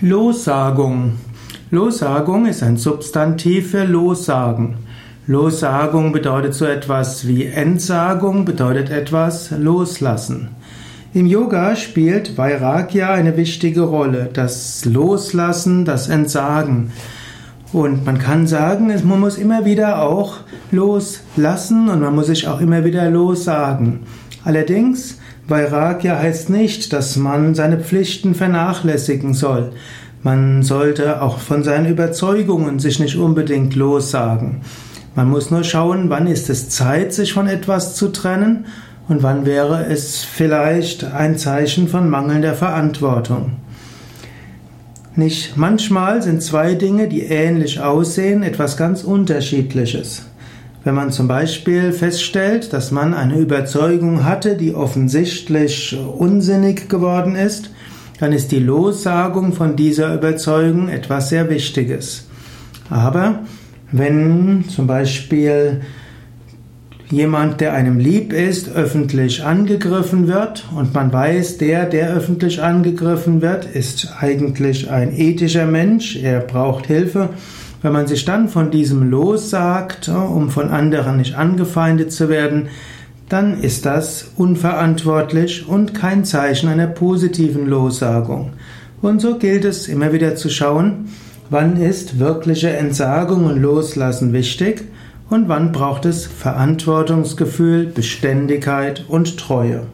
Lossagung. Lossagung ist ein Substantiv für Lossagen. Lossagung bedeutet so etwas wie Entsagung, bedeutet etwas loslassen. Im Yoga spielt Vairagya eine wichtige Rolle, das Loslassen, das Entsagen. Und man kann sagen, man muss immer wieder auch loslassen und man muss sich auch immer wieder lossagen. Allerdings Vairagya heißt nicht, dass man seine Pflichten vernachlässigen soll. Man sollte auch von seinen Überzeugungen sich nicht unbedingt lossagen. Man muss nur schauen, wann ist es Zeit, sich von etwas zu trennen und wann wäre es vielleicht ein Zeichen von mangelnder Verantwortung. Nicht manchmal sind zwei Dinge, die ähnlich aussehen, etwas ganz Unterschiedliches. Wenn man zum Beispiel feststellt, dass man eine Überzeugung hatte, die offensichtlich unsinnig geworden ist, dann ist die Lossagung von dieser Überzeugung etwas sehr Wichtiges. Aber wenn zum Beispiel jemand, der einem lieb ist, öffentlich angegriffen wird und man weiß, der, der öffentlich angegriffen wird, ist eigentlich ein ethischer Mensch, er braucht Hilfe, wenn man sich dann von diesem lossagt, um von anderen nicht angefeindet zu werden, dann ist das unverantwortlich und kein Zeichen einer positiven Lossagung. Und so gilt es immer wieder zu schauen, wann ist wirkliche Entsagung und Loslassen wichtig und wann braucht es Verantwortungsgefühl, Beständigkeit und Treue.